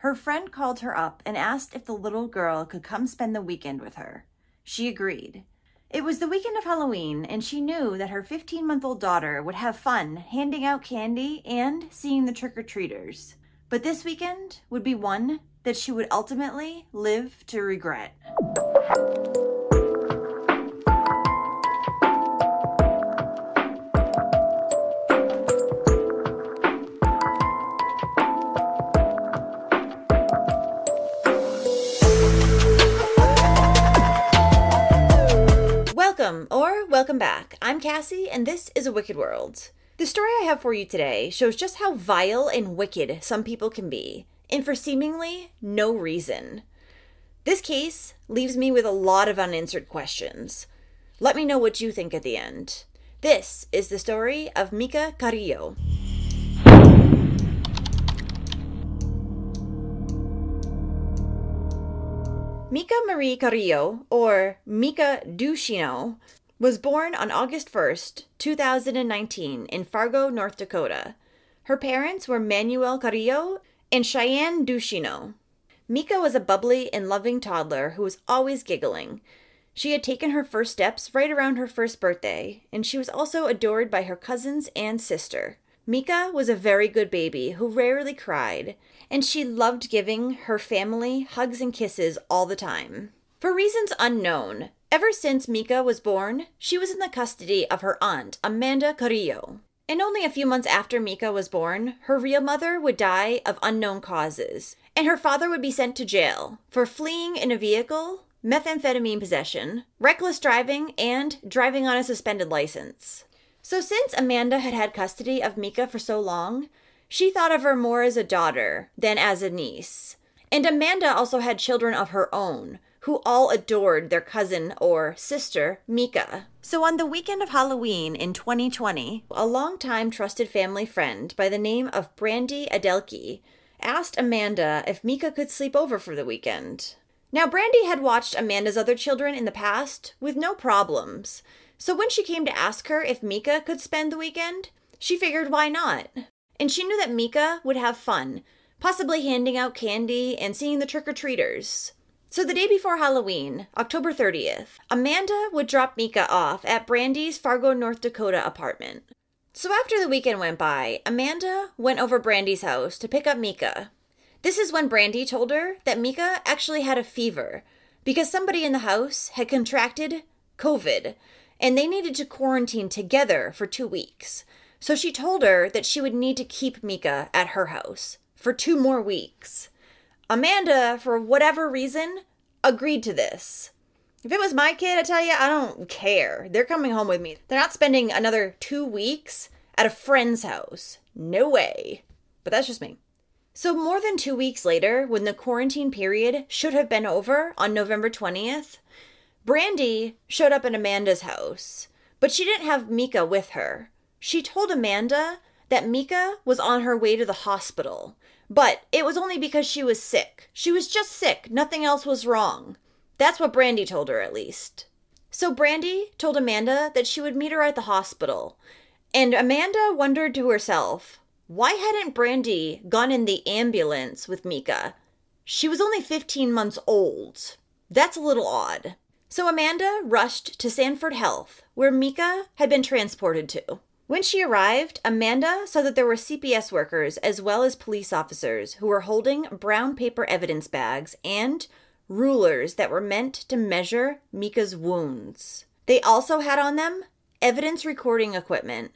Her friend called her up and asked if the little girl could come spend the weekend with her. She agreed. It was the weekend of Halloween, and she knew that her 15 month old daughter would have fun handing out candy and seeing the trick or treaters. But this weekend would be one that she would ultimately live to regret. Welcome or welcome back. I'm Cassie, and this is A Wicked World. The story I have for you today shows just how vile and wicked some people can be, and for seemingly no reason. This case leaves me with a lot of unanswered questions. Let me know what you think at the end. This is the story of Meka Carrillo. Meka Marie Carrillo, or Meka Ducheneaux, was born on August 1st, 2019, in Fargo, North Dakota. Her parents were Manuel Carrillo and Cheyenne Ducheneaux. Meka was a bubbly and loving toddler who was always giggling. She had taken her first steps right around her first birthday, and she was also adored by her cousins and sister. Meka was a very good baby who rarely cried, and she loved giving her family hugs and kisses all the time. For reasons unknown, ever since Meka was born, she was in the custody of her aunt, Amanda Carrillo. And only a few months after Meka was born, her real mother would die of unknown causes, and her father would be sent to jail for fleeing in a vehicle, methamphetamine possession, reckless driving, and driving on a suspended license. So, since Amanda had had custody of Meka for so long, she thought of her more as a daughter than as a niece. And Amanda also had children of her own, who all adored their cousin or sister, Meka. So, on the weekend of Halloween in 2020, a longtime trusted family friend by the name of Brandi Adeleke asked Amanda if Meka could sleep over for the weekend. Now, Brandi had watched Amanda's other children in the past with no problems, so when she came to ask her if Meka could spend the weekend, she figured why not? And she knew that Meka would have fun, possibly handing out candy and seeing the trick or treaters. So the day before Halloween, October 30th, Amanda would drop Meka off at Brandi's Fargo, North Dakota apartment. So after the weekend went by, Amanda went over Brandi's house to pick up Meka. This is when Brandi told her that Meka actually had a fever because somebody in the house had contracted COVID and they needed to quarantine together for two weeks. So she told her that she would need to keep Meka at her house for two more weeks. Amanda, for whatever reason, agreed to this. If it was my kid, I tell you, I don't care. They're coming home with me. They're not spending another two weeks at a friend's house. No way. But that's just me. So, more than two weeks later, when the quarantine period should have been over on November 20th, Brandi showed up at Amanda's house, but she didn't have Meka with her. She told Amanda that Meka was on her way to the hospital, but it was only because she was sick. She was just sick, nothing else was wrong. That's what Brandi told her, at least. So Brandi told Amanda that she would meet her at the hospital, and Amanda wondered to herself, why hadn't Brandi gone in the ambulance with Meka? She was only 15 months old. That's a little odd. So Amanda rushed to Sanford Health, where Meka had been transported to. When she arrived, Amanda saw that there were CPS workers as well as police officers who were holding brown paper evidence bags and rulers that were meant to measure Meka's wounds. They also had on them evidence recording equipment.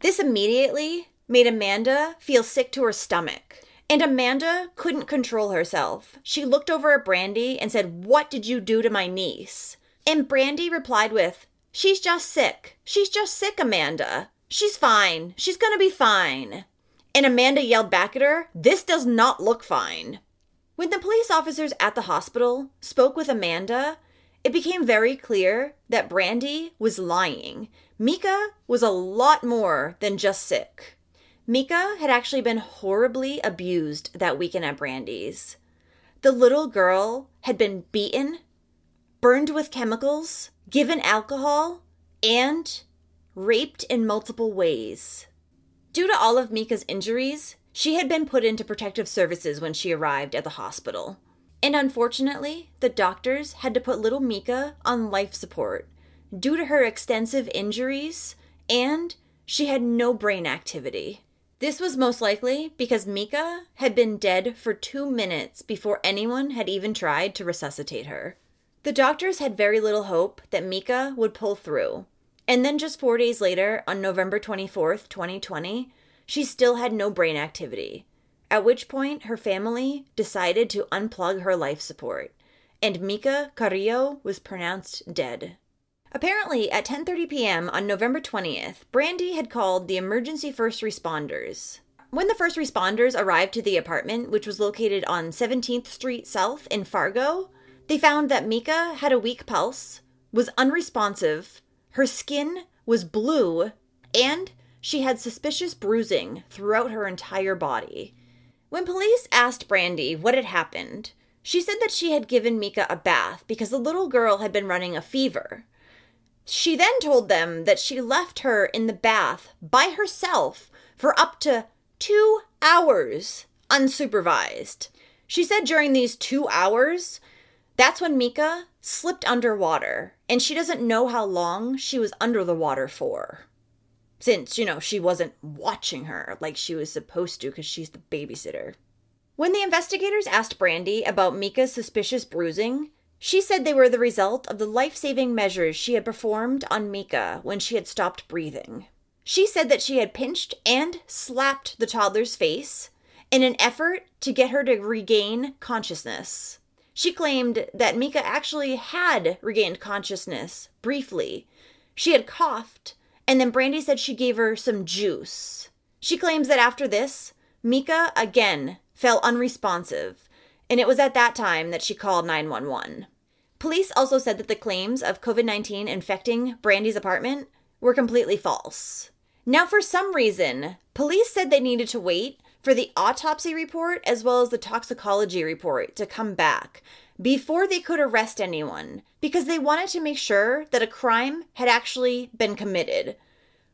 This immediately made Amanda feel sick to her stomach. And Amanda couldn't control herself. She looked over at Brandi and said, What did you do to my niece? And Brandi replied with, She's just sick. She's just sick, Amanda. She's fine. She's gonna be fine. And Amanda yelled back at her, This does not look fine. When the police officers at the hospital spoke with Amanda, it became very clear that Brandi was lying. Meka was a lot more than just sick. Meka had actually been horribly abused that weekend at Brandi's. The little girl had been beaten, burned with chemicals, given alcohol, and raped in multiple ways. Due to all of Meka's injuries, She had been put into protective services when she arrived at the hospital. And unfortunately, the doctors had to put little Meka on life support due to her extensive injuries and she had no brain activity. This was most likely because Meka had been dead for two minutes before anyone had even tried to resuscitate her. The doctors had very little hope that Meka would pull through. And then just four days later, on November 24th, 2020, she still had no brain activity. At which point, her family decided to unplug her life support, and Meka Carrillo was pronounced dead. Apparently, at 10:30 p.m. on November 20th, Brandi had called the emergency first responders. When the first responders arrived to the apartment, which was located on 17th Street South in Fargo, they found that Meka had a weak pulse, was unresponsive, her skin was blue, and she had suspicious bruising throughout her entire body. When police asked Brandi what had happened, she said that she had given Meka a bath because the little girl had been running a fever. She then told them that she left her in the bath by herself for up to two hours unsupervised. She said during these two hours, that's when Meka slipped underwater, and she doesn't know how long she was under the water for since, you know, she wasn't watching her like she was supposed to because she's the babysitter. When the investigators asked Brandi about Meka's suspicious bruising, she said they were the result of the life saving measures she had performed on Meka when she had stopped breathing. She said that she had pinched and slapped the toddler's face in an effort to get her to regain consciousness. She claimed that Meka actually had regained consciousness briefly. She had coughed and then Brandi said she gave her some juice. She claims that after this, Meka again fell unresponsive, and it was at that time that she called 911. Police also said that the claims of COVID 19 infecting Brandi's apartment were completely false. Now, for some reason, police said they needed to wait for the autopsy report as well as the toxicology report to come back before they could arrest anyone because they wanted to make sure that a crime had actually been committed.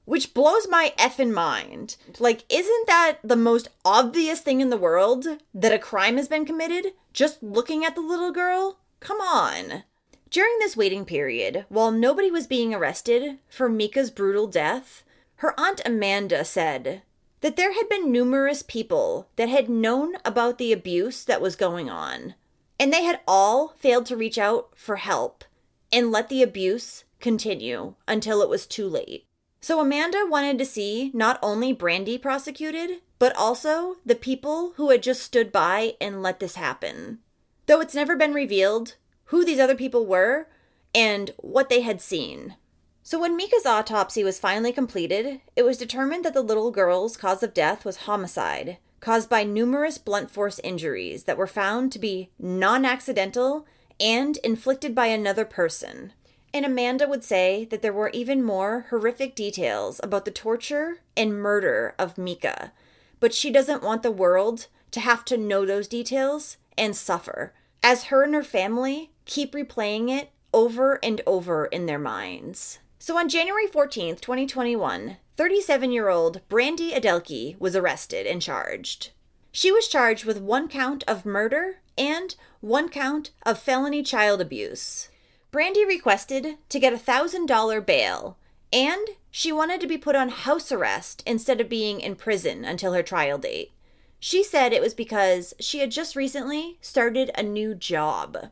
Which blows my effing mind. Like, isn't that the most obvious thing in the world that a crime has been committed? Just looking at the little girl? Come on. During this waiting period, while nobody was being arrested for Meka's brutal death, her aunt Amanda said that there had been numerous people that had known about the abuse that was going on. And they had all failed to reach out for help and let the abuse continue until it was too late. So Amanda wanted to see not only Brandi prosecuted, but also the people who had just stood by and let this happen. Though it's never been revealed who these other people were and what they had seen. So when Meka's autopsy was finally completed, it was determined that the little girl's cause of death was homicide, caused by numerous blunt force injuries that were found to be non accidental and inflicted by another person. And Amanda would say that there were even more horrific details about the torture and murder of Meka, but she doesn't want the world to have to know those details and suffer, as her and her family keep replaying it over and over in their minds. So on January 14th, 2021, 37 year old Brandi Adeleke was arrested and charged. She was charged with one count of murder and one count of felony child abuse. Brandi requested to get a $1,000 bail, and she wanted to be put on house arrest instead of being in prison until her trial date. She said it was because she had just recently started a new job.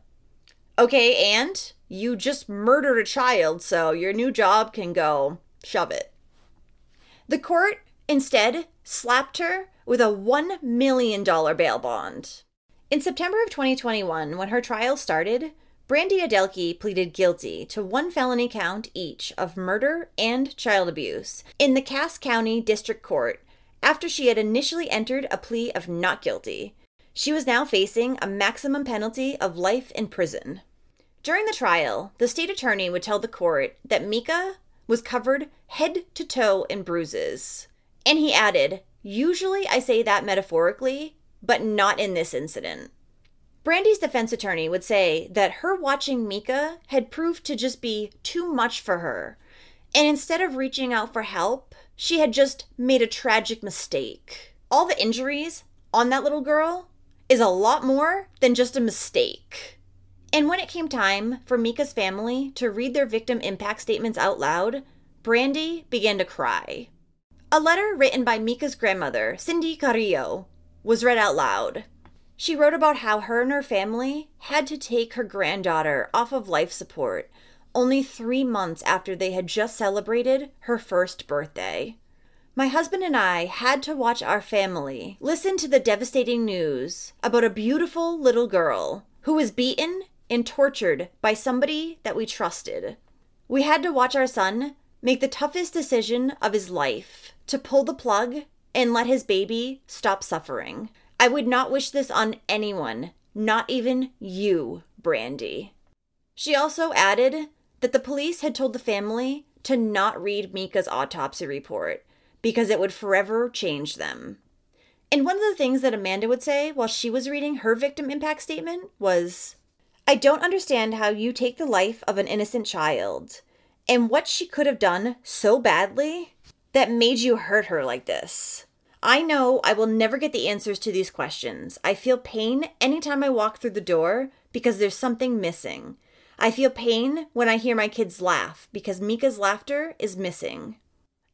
Okay, and you just murdered a child, so your new job can go shove it. The court instead slapped her with a $1 million bail bond. In September of 2021, when her trial started, Brandi Adeleke pleaded guilty to one felony count each of murder and child abuse in the Cass County District Court after she had initially entered a plea of not guilty. She was now facing a maximum penalty of life in prison. During the trial, the state attorney would tell the court that Meka was covered head to toe in bruises. And he added, Usually I say that metaphorically, but not in this incident. Brandi's defense attorney would say that her watching Meka had proved to just be too much for her, and instead of reaching out for help, she had just made a tragic mistake. all the injuries on that little girl is a lot more than just a mistake. And when it came time for Meka's family to read their victim impact statements out loud, Brandi began to cry. A letter written by Meka's grandmother, Cindy Carrillo, was read out loud. She wrote about how her and her family had to take her granddaughter off of life support only three months after they had just celebrated her first birthday. My husband and I had to watch our family listen to the devastating news about a beautiful little girl who was beaten and tortured by somebody that we trusted. We had to watch our son make the toughest decision of his life to pull the plug and let his baby stop suffering. I would not wish this on anyone, not even you, Brandi. She also added that the police had told the family to not read Meka's autopsy report because it would forever change them. And one of the things that Amanda would say while she was reading her victim impact statement was I don't understand how you take the life of an innocent child and what she could have done so badly that made you hurt her like this. I know I will never get the answers to these questions. I feel pain anytime I walk through the door because there's something missing. I feel pain when I hear my kids laugh because Meka's laughter is missing.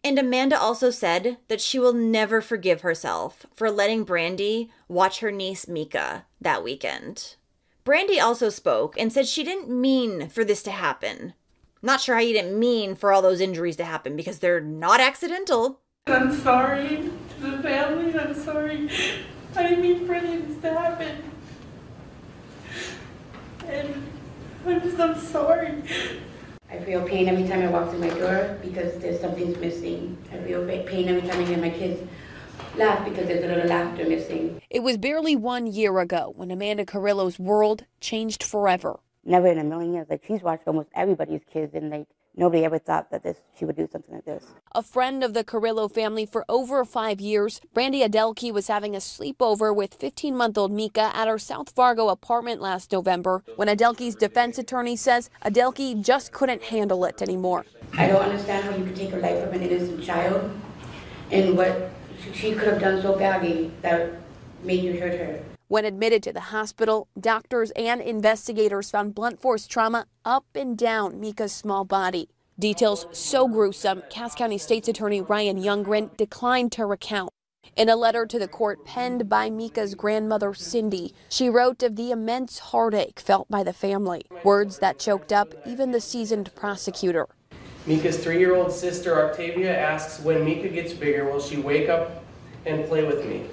And Amanda also said that she will never forgive herself for letting Brandi watch her niece Meka that weekend. Brandi also spoke and said she didn't mean for this to happen. Not sure how you didn't mean for all those injuries to happen because they're not accidental. I'm sorry the family. I'm sorry. I didn't mean for things to happen. And I'm just, I'm sorry. I feel pain every time I walk through my door because there's something's missing. I feel pain every time I hear my kids laugh because there's a little laughter missing. It was barely one year ago when Amanda Carrillo's world changed forever. Never in a million years. Like she's watched almost everybody's kids and like nobody ever thought that this she would do something like this. A friend of the Carrillo family for over five years, Brandi Adeleke was having a sleepover with 15-month-old Meka at her South Fargo apartment last November when Adeleke's defense attorney says Adeleke just couldn't handle it anymore. I don't understand how you could take a life of an innocent child and what she could have done so badly that made you hurt her. When admitted to the hospital, doctors and investigators found blunt force trauma up and down Meka's small body. Details so gruesome, Cass County State's Attorney Ryan Younggren declined to recount. In a letter to the court penned by Meka's grandmother, Cindy, she wrote of the immense heartache felt by the family, words that choked up even the seasoned prosecutor. Meka's three year old sister, Octavia, asks when Meka gets bigger, will she wake up and play with me?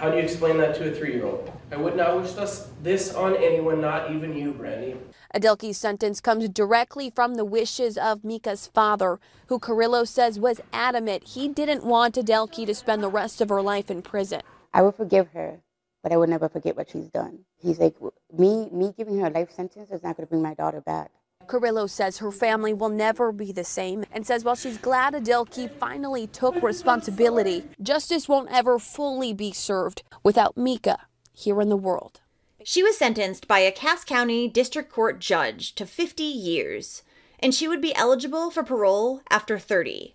How do you explain that to a three year old? I would not wish this, this on anyone, not even you, Brandi. Adeleke's sentence comes directly from the wishes of Meka's father, who Carrillo says was adamant he didn't want Adeleke to spend the rest of her life in prison. I will forgive her, but I will never forget what she's done. He's like, me, me giving her a life sentence is not going to bring my daughter back. Carrillo says her family will never be the same and says while she's glad Adeleke finally took responsibility, justice won't ever fully be served without Meka here in the world. She was sentenced by a Cass County District Court judge to 50 years, and she would be eligible for parole after 30.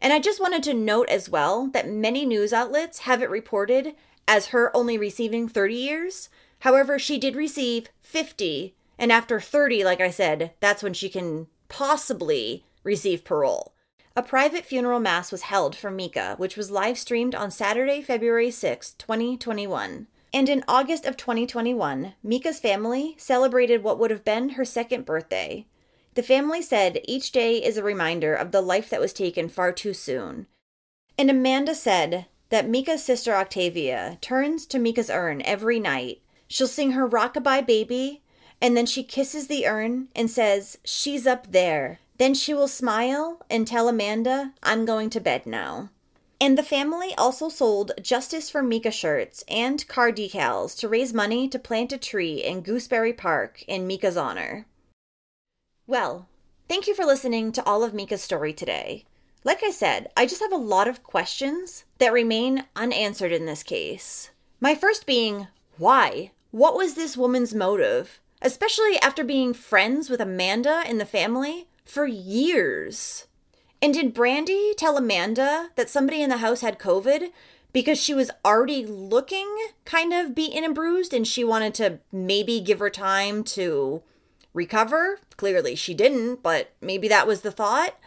And I just wanted to note as well that many news outlets have it reported as her only receiving 30 years. However, she did receive 50 and after 30, like I said, that's when she can possibly receive parole. A private funeral mass was held for Meka, which was live streamed on Saturday, February 6, 2021. And in August of 2021, Meka's family celebrated what would have been her second birthday. The family said each day is a reminder of the life that was taken far too soon. And Amanda said that Meka's sister Octavia turns to Meka's urn every night. She'll sing her Rockabye Baby and then she kisses the urn and says, She's up there. Then she will smile and tell Amanda, I'm going to bed now. And the family also sold Justice for Meka shirts and car decals to raise money to plant a tree in Gooseberry Park in Meka's honor. Well, thank you for listening to all of Meka's story today. Like I said, I just have a lot of questions that remain unanswered in this case. My first being, why? What was this woman's motive? Especially after being friends with Amanda and the family for years. And did Brandi tell Amanda that somebody in the house had COVID because she was already looking kind of beaten and bruised and she wanted to maybe give her time to recover. Clearly she didn't, but maybe that was the thought.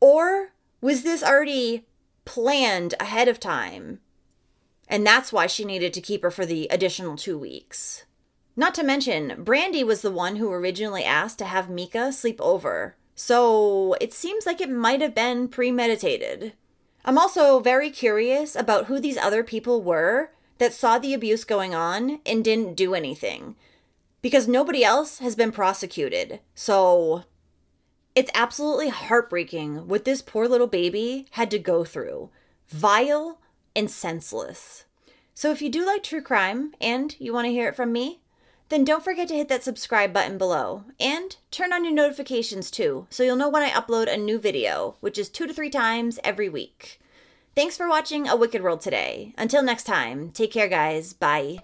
Or was this already planned ahead of time? And that's why she needed to keep her for the additional two weeks. Not to mention, Brandi was the one who originally asked to have Meka sleep over. So it seems like it might have been premeditated. I'm also very curious about who these other people were that saw the abuse going on and didn't do anything. Because nobody else has been prosecuted. So it's absolutely heartbreaking what this poor little baby had to go through. Vile and senseless. So if you do like true crime and you want to hear it from me, then don't forget to hit that subscribe button below and turn on your notifications too so you'll know when I upload a new video, which is two to three times every week. Thanks for watching A Wicked World today. Until next time, take care, guys. Bye.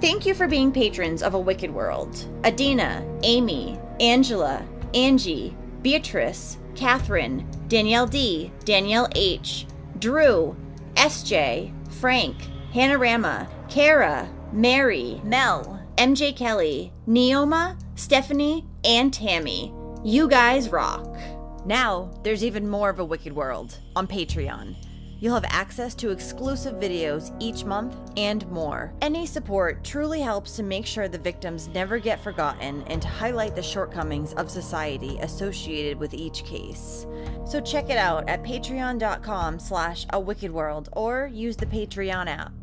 Thank you for being patrons of A Wicked World. Adina, Amy, Angela, Angie, Beatrice, Catherine, Danielle D, Danielle H, Drew, SJ, Frank, Hanorama, Kara, Mary, Mel, MJ Kelly, Neoma, Stephanie, and Tammy. You guys rock. Now, there's even more of a Wicked World on Patreon. You'll have access to exclusive videos each month and more. Any support truly helps to make sure the victims never get forgotten and to highlight the shortcomings of society associated with each case. So check it out at patreon.com slash a wicked world or use the Patreon app.